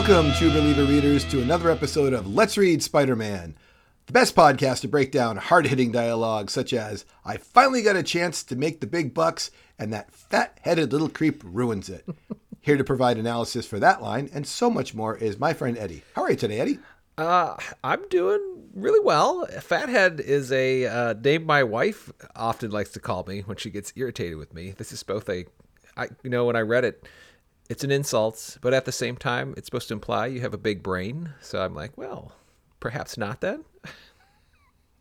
Welcome, True Believer readers, to another episode of Let's Read Spider Man, the best podcast to break down hard hitting dialogue such as, I finally got a chance to make the big bucks, and that fat headed little creep ruins it. Here to provide analysis for that line and so much more is my friend Eddie. How are you today, Eddie? Uh, I'm doing really well. Fathead is a uh, name my wife often likes to call me when she gets irritated with me. This is both a, I you know when I read it, it's an insult, but at the same time, it's supposed to imply you have a big brain. So I'm like, well, perhaps not then.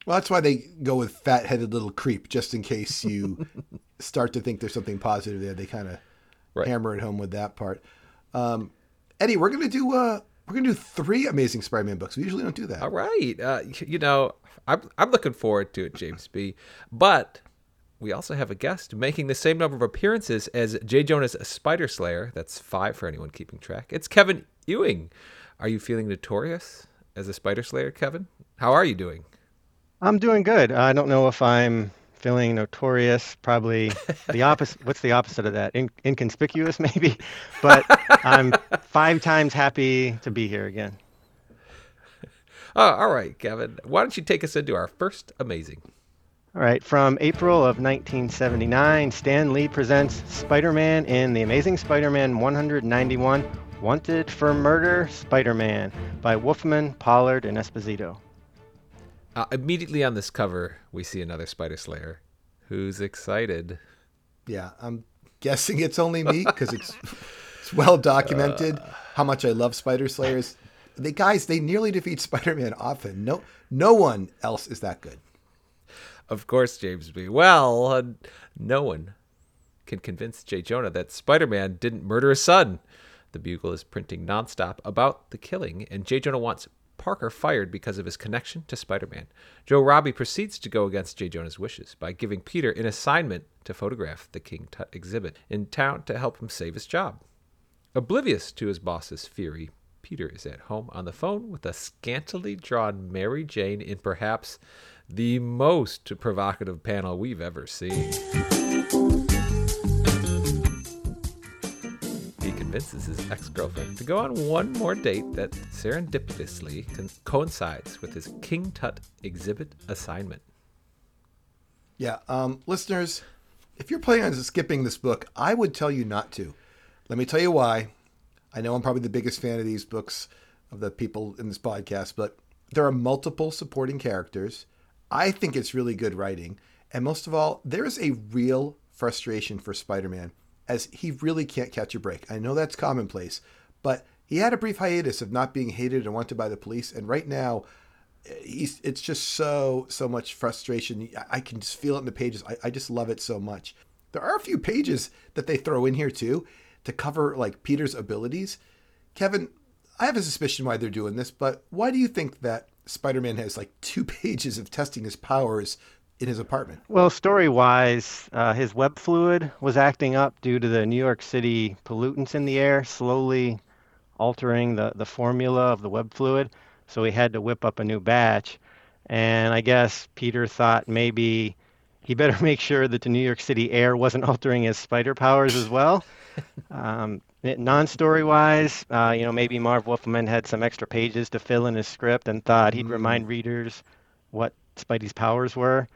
Well, that's why they go with fat headed little creep, just in case you start to think there's something positive there. They kind of right. hammer it home with that part. Um, Eddie, we're gonna do uh, we're gonna do three Amazing Spider-Man books. We usually don't do that. All right. Uh, you know, I'm I'm looking forward to it, James B. But we also have a guest making the same number of appearances as J. Jonah's Spider Slayer. That's five for anyone keeping track. It's Kevin Ewing. Are you feeling notorious as a Spider Slayer, Kevin? How are you doing? I'm doing good. I don't know if I'm feeling notorious. Probably the opposite. What's the opposite of that? In, inconspicuous, maybe. But I'm five times happy to be here again. Oh, all right, Kevin. Why don't you take us into our first amazing? All right, from April of 1979, Stan Lee presents Spider Man in The Amazing Spider Man 191 Wanted for Murder Spider Man by Wolfman, Pollard, and Esposito. Uh, immediately on this cover, we see another Spider Slayer who's excited. Yeah, I'm guessing it's only me because it's, it's well documented uh, how much I love Spider Slayers. The guys, they nearly defeat Spider Man often. No, no one else is that good. Of course, James B. Well, uh, no one can convince J. Jonah that Spider Man didn't murder his son. The Bugle is printing nonstop about the killing, and J. Jonah wants Parker fired because of his connection to Spider Man. Joe Robbie proceeds to go against J. Jonah's wishes by giving Peter an assignment to photograph the King Tut exhibit in town to help him save his job. Oblivious to his boss's fury, Peter is at home on the phone with a scantily drawn Mary Jane in perhaps the most provocative panel we've ever seen. He convinces his ex girlfriend to go on one more date that serendipitously con- coincides with his King Tut exhibit assignment. Yeah, um, listeners, if you're planning on skipping this book, I would tell you not to. Let me tell you why. I know I'm probably the biggest fan of these books of the people in this podcast, but there are multiple supporting characters. I think it's really good writing. And most of all, there is a real frustration for Spider Man as he really can't catch a break. I know that's commonplace, but he had a brief hiatus of not being hated and wanted by the police. And right now, it's just so, so much frustration. I can just feel it in the pages. I, I just love it so much. There are a few pages that they throw in here too to cover like Peter's abilities. Kevin, I have a suspicion why they're doing this, but why do you think that Spider-Man has like two pages of testing his powers in his apartment. Well, story-wise, uh, his web fluid was acting up due to the New York City pollutants in the air, slowly altering the, the formula of the web fluid. So he had to whip up a new batch. And I guess Peter thought maybe he better make sure that the New York City air wasn't altering his spider powers as well. um, non-story wise, uh, you know, maybe Marv Wolfman had some extra pages to fill in his script and thought he'd mm. remind readers what Spidey's powers were.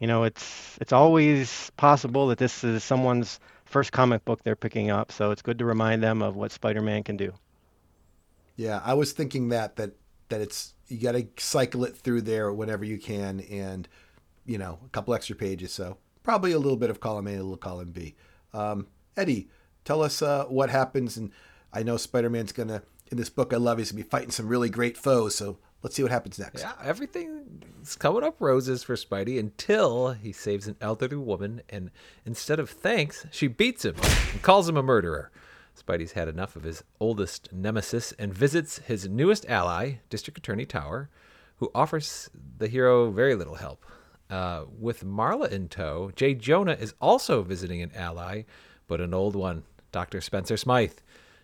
You know, it's it's always possible that this is someone's first comic book they're picking up, so it's good to remind them of what Spider-Man can do. Yeah, I was thinking that that that it's you got to cycle it through there whenever you can, and you know, a couple extra pages. So probably a little bit of column A, a little column B. Um, Eddie, tell us uh, what happens. And I know Spider Man's going to, in this book I love, he's going to be fighting some really great foes. So let's see what happens next. Yeah, everything's coming up roses for Spidey until he saves an elderly woman. And instead of thanks, she beats him and calls him a murderer. Spidey's had enough of his oldest nemesis and visits his newest ally, District Attorney Tower, who offers the hero very little help. Uh, with Marla in tow, Jay Jonah is also visiting an ally, but an old one. Dr. Spencer Smythe.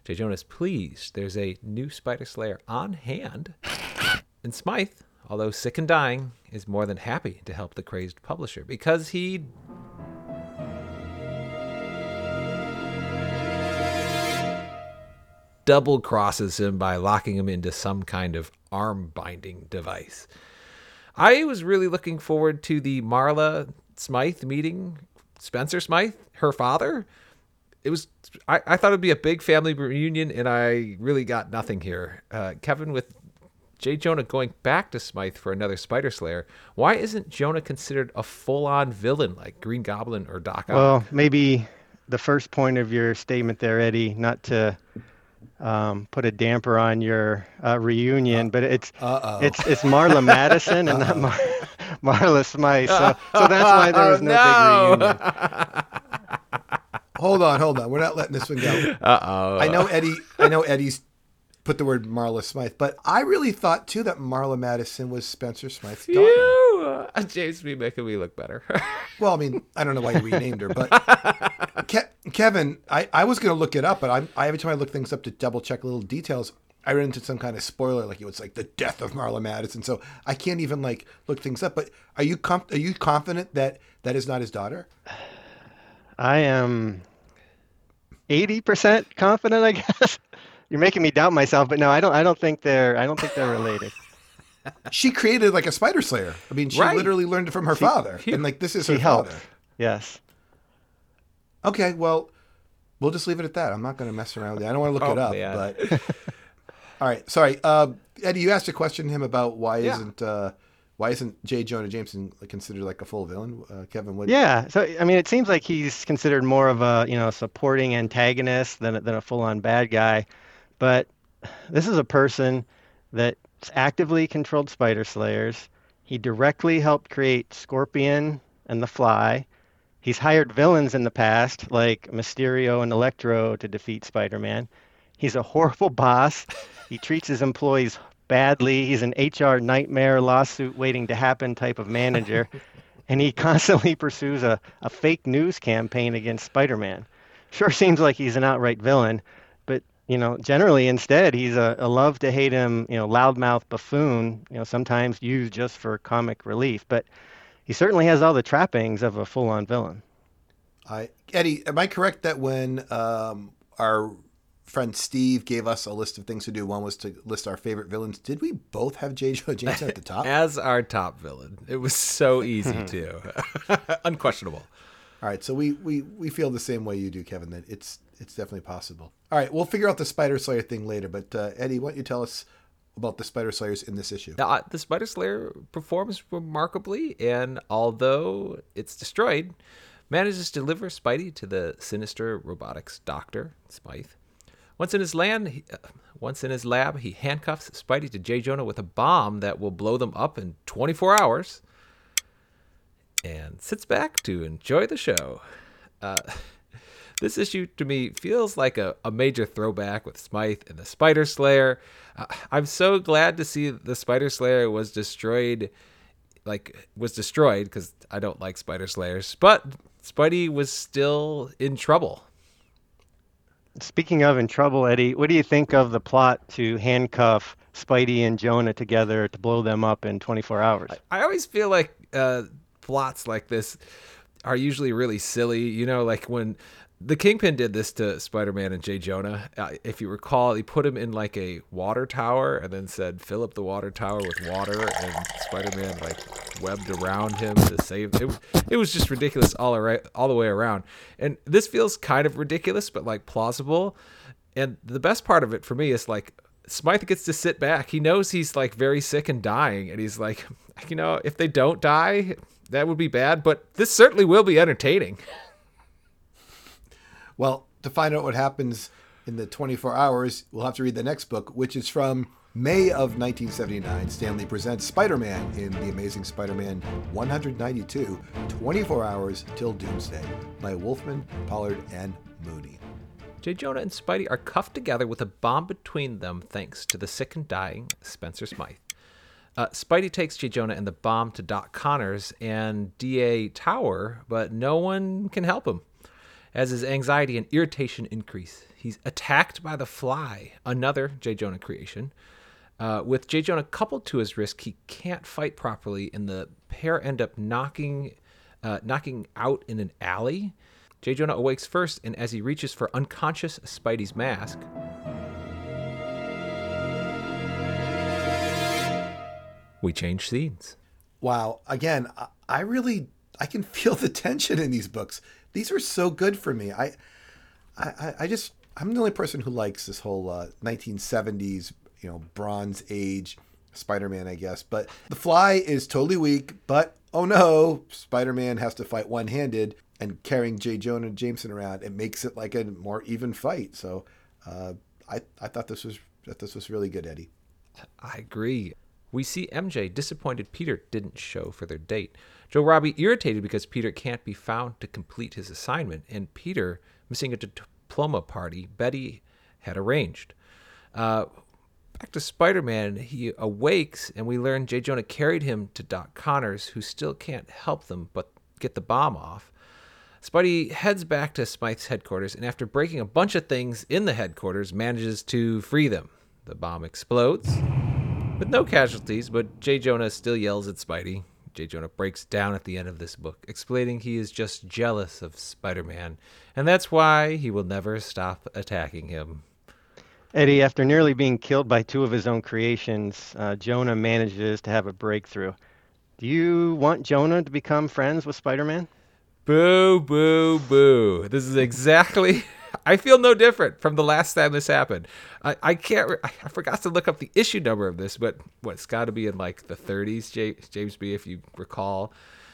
J. Jonah is pleased there's a new Spider Slayer on hand. And Smythe, although sick and dying, is more than happy to help the crazed publisher because he double crosses him by locking him into some kind of arm binding device. I was really looking forward to the Marla Smythe meeting Spencer Smythe, her father. It was I, I thought it'd be a big family reunion, and I really got nothing here. Uh, Kevin with Jay Jonah going back to Smythe for another Spider Slayer. Why isn't Jonah considered a full-on villain like Green Goblin or Doc Ock? Well, maybe the first point of your statement there, Eddie, not to um, put a damper on your uh, reunion, but it's Uh-oh. it's it's Marla Madison and not Mar- Marla Smythe. So, so that's why there was no, Oh, no. big reunion. Hold on, hold on. We're not letting this one go. Uh oh. I know Eddie. I know Eddie's put the word Marla Smythe, but I really thought too that Marla Madison was Spencer Smythe's daughter. You, uh, James, be making me look better. Well, I mean, I don't know why you renamed her, but Ke- Kevin, I, I was going to look it up, but I'm, I every time I look things up to double check little details, I ran into some kind of spoiler, like it was like the death of Marla Madison. So I can't even like look things up. But are you com- are you confident that that is not his daughter? I am eighty percent confident. I guess you're making me doubt myself, but no, I don't. I don't think they're. I don't think they're related. She created like a Spider Slayer. I mean, she Right. literally learned it from her father, he- and like this is She her helped. father. Yes. Okay, well, we'll just leave it at that. I'm not going to mess around with it. I don't want to look Oh, it up, but all right. Sorry, uh, Eddie. You asked a question to him about why Yeah. isn't uh, why isn't J. Jonah Jameson considered like a full villain? Uh, Kevin, what? Yeah. So I mean, it seems like he's considered more of a you know supporting antagonist than than a full-on bad guy, but this is a person that's actively controlled spider slayers. He directly helped create Scorpion and the Fly. He's hired villains in the past, like Mysterio and Electro, to defeat Spider-Man. He's a horrible boss. He treats his employees badly. He's an HR nightmare, lawsuit waiting to happen type of manager. and he constantly pursues a, a fake news campaign against Spider-Man. Sure seems like he's an outright villain, but you know, generally instead he's a, a love to hate him, you know, loudmouth buffoon, you know, sometimes used just for comic relief, but he certainly has all the trappings of a full-on villain. I Eddie, am I correct that when um, our friend Steve gave us a list of things to do, one was to list our favorite villains. Did we both have J. Jonah Jameson at the top? As our top villain. It was so easy too. Unquestionable. All right, so we, we we feel the same way you do, Kevin. That it's it's definitely possible. All right, we'll figure out the Spider Slayer thing later. But uh, Eddie, why don't you tell us about the Spider Slayers in this issue? Uh, the Spider Slayer performs remarkably, and although it's destroyed, manages to deliver Spidey to the sinister robotics doctor, Smythe. Once in his land, he, uh, once in his lab, he handcuffs Spidey to J. Jonah with a bomb that will blow them up in 24 hours, and sits back to enjoy the show. Uh, this issue to me feels like a, a major throwback with Smythe and the Spider Slayer. Uh, I'm so glad to see the Spider Slayer was destroyed, like was destroyed because I don't like Spider Slayers, but Spidey was still in trouble. Speaking of in trouble, Eddie, what do you think of the plot to handcuff Spidey and Jonah together to blow them up in 24 hours? I always feel like uh, plots like this are usually really silly. You know, like when the Kingpin did this to Spider-Man and Jay Jonah. Uh, if you recall, he put him in like a water tower and then said, "Fill up the water tower with water," and Spider-Man like webbed around him to save. It, it was just ridiculous all around, all the way around. And this feels kind of ridiculous, but like plausible. And the best part of it for me is like Smythe gets to sit back. He knows he's like very sick and dying, and he's like, you know, if they don't die, that would be bad, but this certainly will be entertaining. Well, to find out what happens in the 24 hours, we'll have to read the next book, which is from May of 1979. Stan Lee presents Spider Man in The Amazing Spider Man 192 24 Hours Till Doomsday by Wolfman, Pollard, and Mooney. J. Jonah and Spidey are cuffed together with a bomb between them thanks to the sick and dying Spencer Smythe. Uh, Spidey takes J. Jonah and the bomb to Doc Connors and D.A. Tower, but no one can help him. As his anxiety and irritation increase, he's attacked by the fly, another J. Jonah creation. Uh, with J. Jonah coupled to his wrist, he can't fight properly, and the pair end up knocking, uh, knocking out in an alley. J. Jonah awakes first, and as he reaches for unconscious Spidey's mask, we change scenes. Wow. Again, I really I can feel the tension in these books. These are so good for me. I I, I just I'm the only person who likes this whole uh, 1970s, you know, Bronze Age Spider-Man, I guess. But the Fly is totally weak. But oh no, Spider-Man has to fight one-handed, and carrying J. Jonah Jameson around, it makes it like a more even fight. So uh, I I thought this was that this was really good, Eddie. I agree. We see MJ disappointed Peter didn't show for their date. Joe Robbie irritated because Peter can't be found to complete his assignment, and Peter missing a diploma party Betty had arranged. Uh, back to Spider Man, he awakes, and we learn J. Jonah carried him to Doc Connors, who still can't help them but get the bomb off. Spidey heads back to Smythe's headquarters, and after breaking a bunch of things in the headquarters, manages to free them. The bomb explodes with no casualties, but J. Jonah still yells at Spidey. J. Jonah breaks down at the end of this book, explaining he is just jealous of Spider Man, and that's why he will never stop attacking him. Eddie, after nearly being killed by two of his own creations, uh, Jonah manages to have a breakthrough. Do you want Jonah to become friends with Spider Man? Boo, boo, boo. This is exactly. I feel no different from the last time this happened. I, I can't. I forgot to look up the issue number of this, but what's got to be in like the 30s, J, James B. If you recall,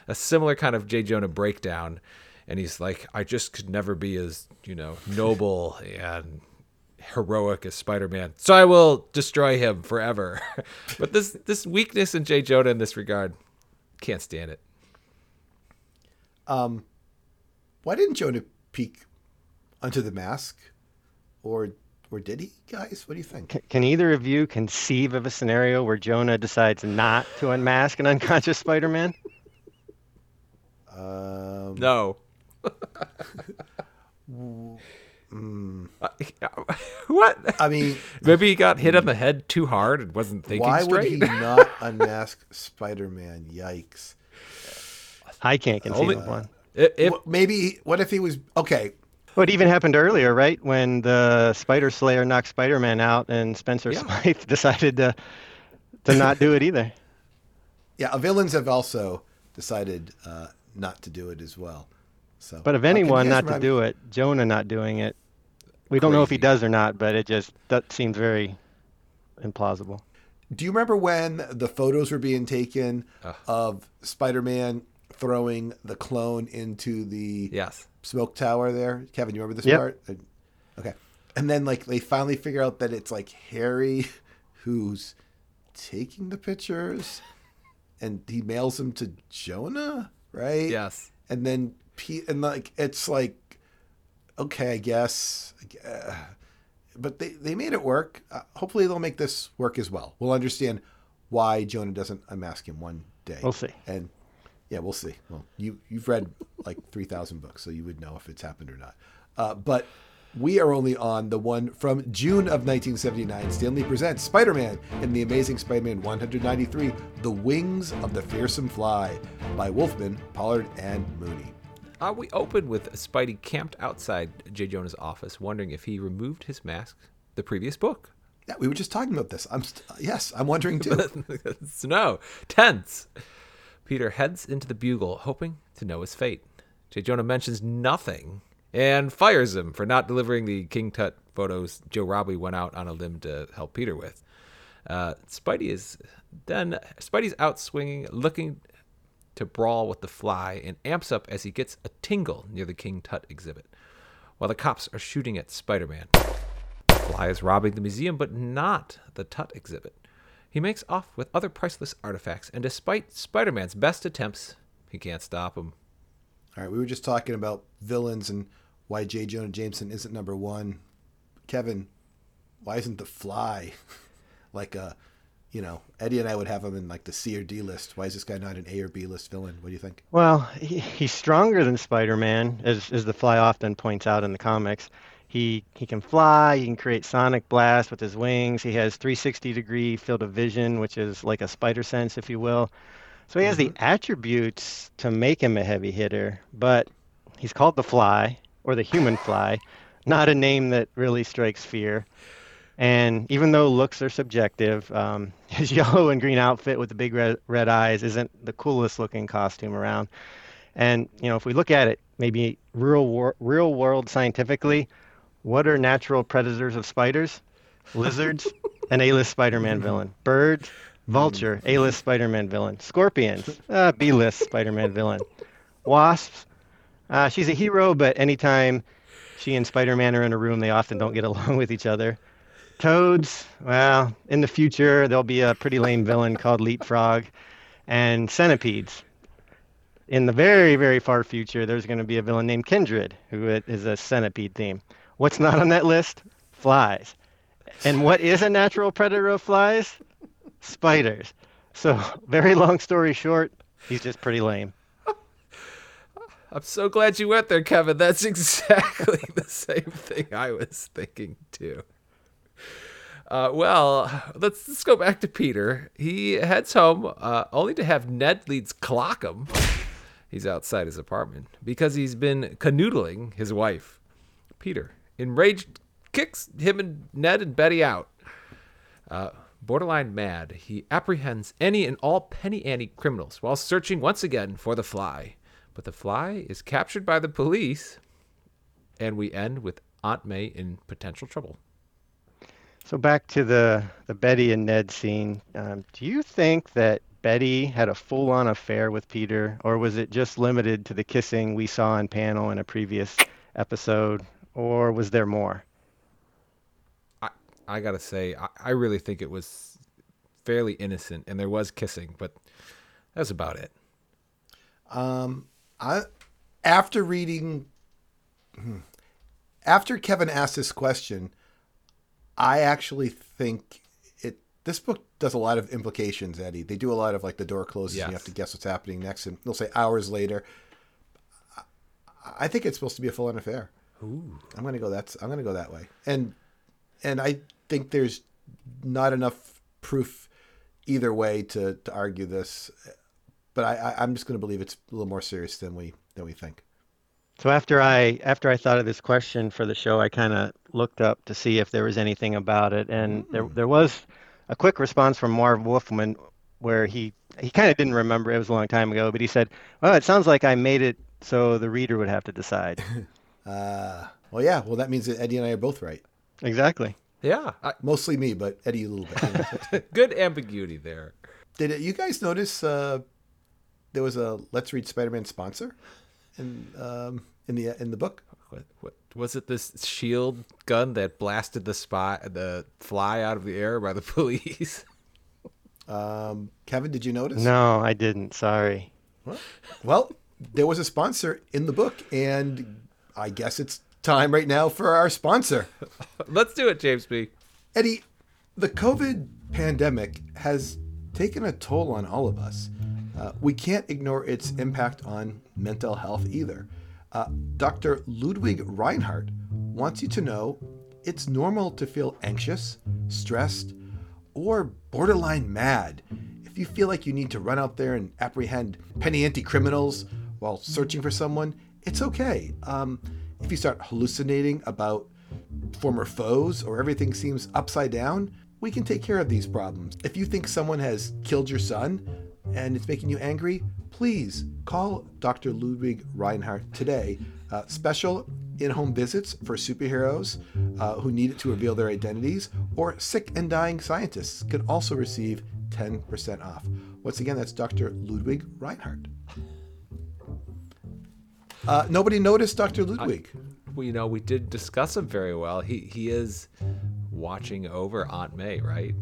a similar kind of J. Jonah breakdown, and he's like, I just could never be as you know noble and heroic as Spider-Man, so I will destroy him forever. but this this weakness in J. Jonah in this regard, can't stand it. Um, why didn't Jonah peek under the mask, or or did he, guys? What do you think? Can, can either of you conceive of a scenario where Jonah decides not to unmask an unconscious Spider-Man? Um, No. mm, what? I mean, Maybe he got hit on the head too hard and wasn't thinking why would he not unmask Spider-Man? Yikes! I can't conceive Only- of one. If, if- Wh- Maybe. What if he was okay? What even happened earlier, right? When the Spider Slayer knocked Spider-Man out, and Spencer Yeah. Smythe decided to to not do it either. Yeah, villains have also decided uh, not to do it as well. So, But of Uh, anyone not to do it, Jonah not doing it, we don't know if he does or not. But it just that seems very implausible. Do you remember when the photos were being taken Ugh. of Spider-Man throwing the clone into the yes. smoke tower there? Kevin, you remember this Yep. part? Okay. And then like they finally figure out that it's like Harry who's taking the pictures and he mails them to Jonah, right? Yes. And then Pete and like it's like okay, I guess. Uh, but they, they made it work. Uh, hopefully they'll make this work as well. We'll understand why Jonah doesn't unmask him one day. We'll see. And yeah, we'll see. Well, you you've read like three thousand books, so you would know if it's happened or not. Uh, but we are only on the one from June of 1979. Stan Lee presents Spider-Man in the Amazing Spider-Man 193: The Wings of the Fearsome Fly by Wolfman, Pollard, and Mooney. Uh, we open with Spidey camped outside J. Jonah's office, wondering if he removed his mask the previous book. Yeah, we were just talking about this. I'm st- yes, I'm wondering too. no, tense. Peter heads into the bugle, hoping to know his fate. J. Jonah mentions nothing and fires him for not delivering the King Tut photos Joe Robbie went out on a limb to help Peter with. Uh, Spidey is then Spidey's out swinging, looking to brawl with the fly, and amps up as he gets a tingle near the King Tut exhibit, while the cops are shooting at Spider-Man. Fly is robbing the museum, but not the Tut exhibit. He makes off with other priceless artifacts, and despite Spider Man's best attempts, he can't stop him. All right, we were just talking about villains and why J. Jonah Jameson isn't number one. Kevin, why isn't the Fly like a, you know, Eddie and I would have him in like the C or D list. Why is this guy not an A or B list villain? What do you think? Well, he, he's stronger than Spider-Man, as as the Fly often points out in the comics. He he can fly. He can create sonic blast with his wings. He has 360 degree field of vision, which is like a spider sense, if you will. So he has the attributes to make him a heavy hitter, but he's called the Fly or the Human Fly, not a name that really strikes fear. And even though looks are subjective, um, his yellow and green outfit with the big red, red eyes isn't the coolest looking costume around. And you know, if we look at it, maybe real wor- real world scientifically, what are natural predators of spiders? Lizards, an A-list Spider-Man villain. Birds, vulture, A-list Spider-Man villain. Scorpions, uh, B-list Spider-Man villain. Wasps, uh, she's a hero, but anytime she and Spider-Man are in a room, they often don't get along with each other. Toads, well, in the future there'll be a pretty lame villain called Leapfrog, and centipedes. In the very, very far future, there's going to be a villain named Kindred, who is a centipede theme. What's not on that list? Flies. And what is a natural predator of flies? Spiders. So, very long story short, he's just pretty lame. I'm so glad you went there, Kevin. That's exactly the same thing I was thinking too. Uh, well, let's let's go back to Peter. He heads home uh, only to have Ned Leeds clock him. He's outside his apartment because he's been canoodling his wife. Peter, enraged, kicks him and Ned and Betty out. Uh, borderline mad, he apprehends any and all Penny Ante criminals while searching once again for the fly. But the fly is captured by the police, and we end with Aunt May in potential trouble. So back to the the Betty and Ned scene. Um, do you think that Betty had a full-on affair with Peter, or was it just limited to the kissing we saw in panel in a previous episode, or was there more? I I gotta say, I, I really think it was fairly innocent, and there was kissing, but that's about it. Um, I after reading hmm, after Kevin asked this question, I actually think it. This book does a lot of implications, Eddie. They do a lot of like the door closes and you have to guess what's happening next, and they'll say hours later. I- I think it's supposed to be a full-on affair. Ooh. I'm gonna go that's I'm gonna go that way, and and I think there's not enough proof either way to to argue this, but I, I I'm just gonna believe it's a little more serious than we than we think. So after I after I thought of this question for the show, I kind of looked up to see if there was anything about it, and hmm. there there was a quick response from Marv Wolfman where he he kind of didn't remember it was a long time ago, but he said, "Well, it sounds like I made it so the reader would have to decide." Uh, well, yeah. Well, that means that Eddie and I are both right. exactly. Yeah, I, Mostly me, but Eddie a little bit. good ambiguity there. Did it, you guys notice uh, there was a Let's Read Spider-Man sponsor in um, in the in the book? What, what was it? This shield gun that blasted the spy, the fly out of the air by the police. Um, Kevin, did you notice? No, I didn't. Sorry. Well, there was a sponsor in the book, and I guess it's time right now for our sponsor. Let's do it, James B. Eddie, the COVID pandemic has taken a toll on all of us. Uh, we can't ignore its impact on mental health either. Uh, Dr. Ludwig Rinehart wants you to know it's normal to feel anxious, stressed, or borderline mad. If you feel like you need to run out there and apprehend penny ante criminals while searching for someone, it's okay. Um, if you start hallucinating about former foes or everything seems upside down, we can take care of these problems. If you think someone has killed your son and it's making you angry, please call Dr. Ludwig Rinehart today. Uh, special in home visits for superheroes uh, who need it to reveal their identities, or sick and dying scientists can also receive 10% off. Once again, that's Dr. Ludwig Rinehart. Uh, nobody noticed Dr. Ludwig. Well, you know, we did discuss him very well. He he is watching over Aunt May, right?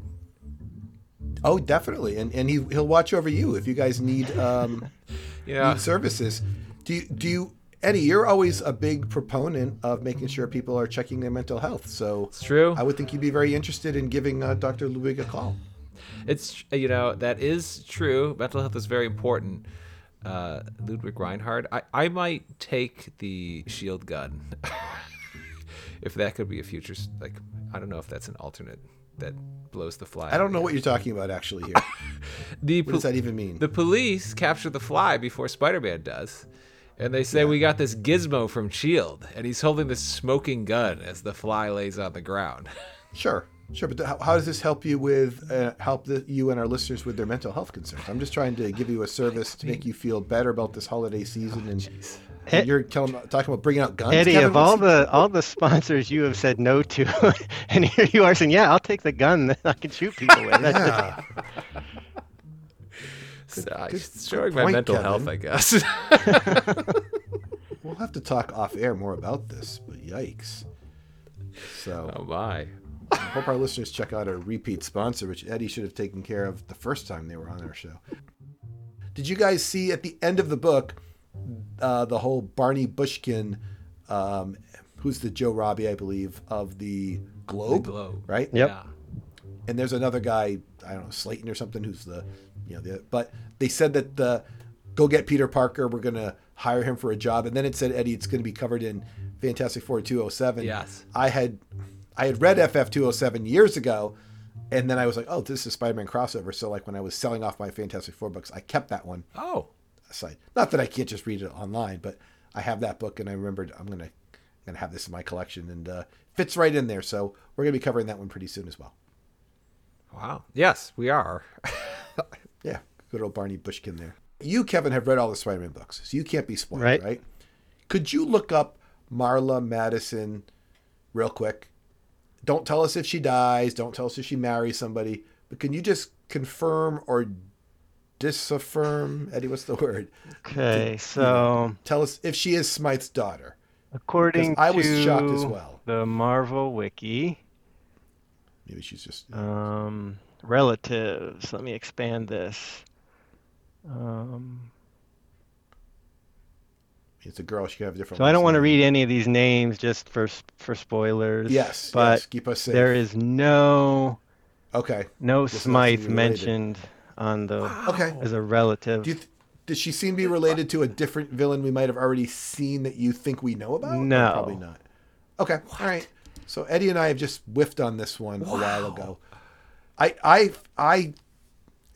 Oh, definitely, and and he he'll watch over you if you guys need um, Yeah. need services. Do you, do you, Eddie? You're always a big proponent of making sure people are checking their mental health. So It's true. I would think you'd be very interested in giving uh, Dr. Ludwig a call. It's you know that is true. Mental health is very important. Uh, Ludwig Rinehart. I, I might take the shield gun if that could be a future. Like I don't know if that's an alternate that blows the fly. I don't know what you're talking about actually here. The What does that even mean? the police capture the fly before Spider-Man does. And they say we got this gizmo from Shield, and he's holding this smoking gun as the fly lays on the ground. Sure. Sure, but how, how does this help you with uh, help the, you and our listeners with their mental health concerns? I'm just trying to give you a service to make you feel better about this holiday season, and, Eh, and you're telling, talking about bringing out guns. Eddie, Kevin? of all What's- the all the sponsors you have said no to, and here you are saying, "Yeah, I'll take the gun that I can shoot people with." That's yeah, So, uh, good- showing good my mental Kevin. health, I guess. we'll have to talk off air more about this. But yikes! So oh my. I hope our listeners check out our repeat sponsor, which Eddie should have taken care of the first time they were on our show. Did you guys see at the end of the book uh, the whole Barney Bushkin, um, who's the Joe Robbie, I believe, of the Globe, Globe. right? Yep. Yeah. And there's another guy, I don't know, Slayton or something, who's the, you know, the. But they said that the, go get Peter Parker. We're gonna hire him for a job, and then it said Eddie, it's gonna be covered in Fantastic Four 207. Yes. I had, I had read FF 207 years ago, and then I was like, oh, this is Spider-Man crossover. So like when I was selling off my Fantastic Four books, I kept that one Oh. aside. Not that I can't just read it online, but I have that book, and I remembered I'm gonna, gonna have this in my collection, and uh, fits right in there. So we're gonna be covering that one pretty soon as well. Wow. Yes, we are. Yeah, good old Barney Bushkin there. You, Kevin, have read all the Spider-Man books, so you can't be spoiled, right? Right. Could you look up Marla Madison real quick? Don't tell us if she dies. Don't tell us if she marries somebody. But can you just confirm or disaffirm? Eddie, what's the word? Okay, so Tell us if she is Smythe's daughter. according I was to shocked as well. the Marvel Wiki, Maybe she's just. um, relatives. Let me expand this. Um, it's a girl. She could have a different. so I don't want to read any of these names just for for spoilers. Yes, but yes, keep us safe. there is no Okay, no This Smythe mentioned on the okay. as a relative. Do you th- does she seem to be related to a different villain we might have already seen that you think we know about? Or No. probably not. Okay, all right. So Eddie and I have just whiffed on this one a while ago. I, I, I,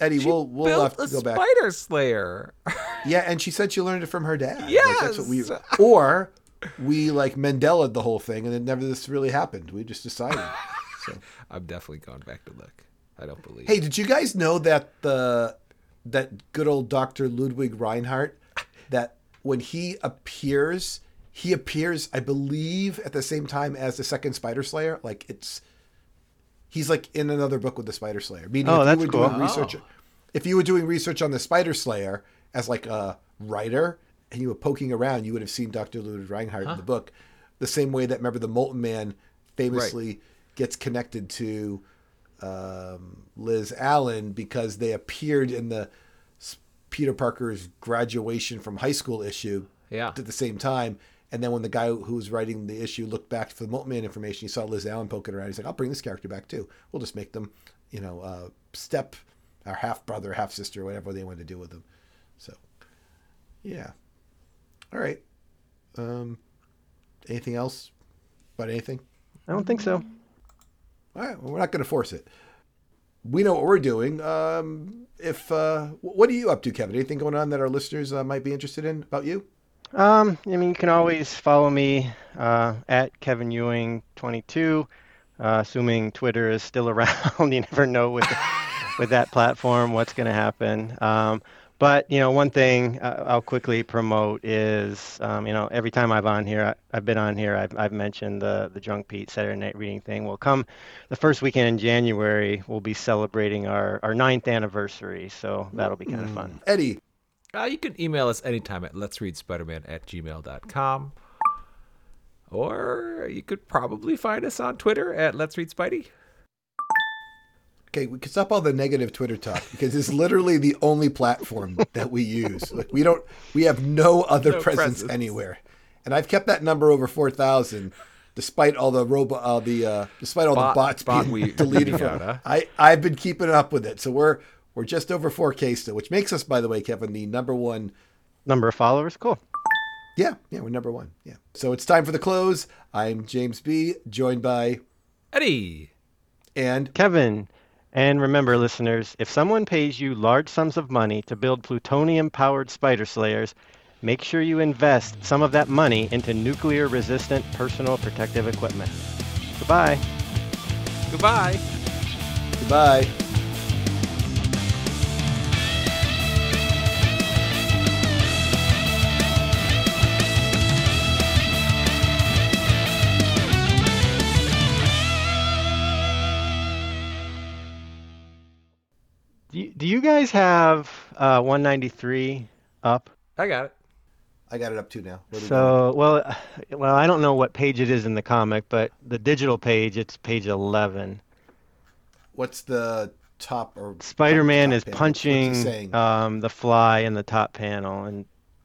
Eddie, She we'll we'll built have to a go back. Spider Slayer. Yeah, and she said she learned it from her dad. Like, that's what we, Yes! or we like Mandela the whole thing, and it never this really happened. We just decided. So. I'm definitely going back to look. I don't believe. Hey, did you guys know that the that good old Dr. Ludwig Rinehart that when he appears, he appears, I believe, at the same time as the second Spider Slayer. Like it's he's like in another book with the Spider Slayer. Meaning Oh, if that's you were cool. doing research oh. If you were doing research on the Spider Slayer as like a writer and you were poking around, you would have seen Dr. Ludwig Rinehart in the book. The same way that remember the Molten Man famously gets connected to um, Liz Allan because they appeared in the Peter Parker's graduation from high school issue Yeah. at the same time. And then when the guy who was writing the issue looked back for the Molten Man information, he saw Liz Allan poking around. He's like, I'll bring this character back too. We'll just make them, you know, uh, step our half brother, half sister, whatever they want to do with them. So, yeah. All right. Um, anything else about anything? I don't think so. All right, well, we're not going to force it. We know what we're doing. Um, if uh, what are you up to, Kevin? Anything going on that our listeners uh, might be interested in about you? Um, I mean, you can always follow me uh, at Kevin Ewing 22, uh, assuming Twitter is still around. you never know with with that platform what's going to happen. Um, but you know, one thing uh, I'll quickly promote is, um, you know, every time I've on here, I, I've been on here, I've, I've mentioned the the Junk Pete Saturday Night Reading thing. Will come the first weekend in January. We'll be celebrating our our ninth anniversary, so that'll be kind of fun. Eddie, Uh, you can email us anytime at let's read spider-man at gmail.com. Or you could probably find us on Twitter at let's read spidey. Okay, we can stop all the negative Twitter talk because it's literally the only platform that we use. Like we don't, we have no other No presence, presence. anywhere, and I've kept that number over four thousand. Despite all the robo, uh, the uh, despite all Bot- the bots bot being we- deleted from, out, huh? I I've been keeping up with it. So we're we're just over 4K still, which makes us, by the way, Kevin, the number one Number of followers, cool. Yeah, yeah, we're number one. Yeah. So it's time for the close. I'm James B, joined by Eddie. and Kevin, and remember, listeners, if someone pays you large sums of money to build plutonium powered spider slayers, make sure you invest some of that money into nuclear resistant personal protective equipment. Goodbye. Goodbye. Goodbye. You, guys have uh, 193 up? I got it. I got it up too now. What do we got? So, well, uh, well, I don't know what page it is in the comic, but the digital page, it's page 11. what's the top or Spider-Man top is panel? Punching um, the fly in the top panel, and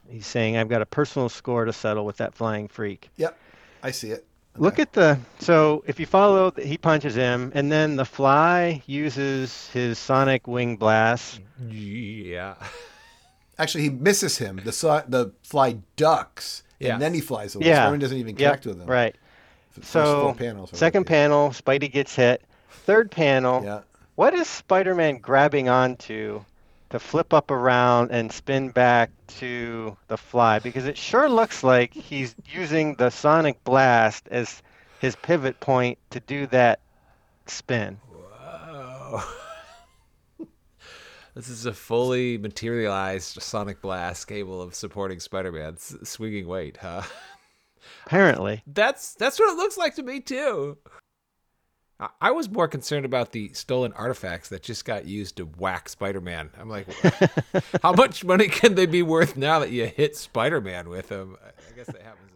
he's saying, "I've got a personal score to settle with that flying freak." Yep, I see it. Look at the so if you follow, he punches him, and then the fly uses his sonic wing blast. Yeah. Actually, he misses him. The si- the fly ducks, Yeah. and then he flies away. Yeah. Spider-Man doesn't even Yep, connect with him. right. First So panels. second like- panel, Spidey gets hit. Third panel, Yeah. what is Spider-Man grabbing onto to flip up around and spin back to the fly? Because it sure looks like he's using the sonic blast as his pivot point to do that spin. Whoa. this is a fully materialized sonic blast cable of supporting Spider-Man's swinging weight, huh? Apparently. That's that's what it looks like to me too. I- was more concerned about the stolen artifacts that just got used to whack Spider-Man. I'm like, how much money can they be worth now that you hit Spider-Man with them? I I guess that happens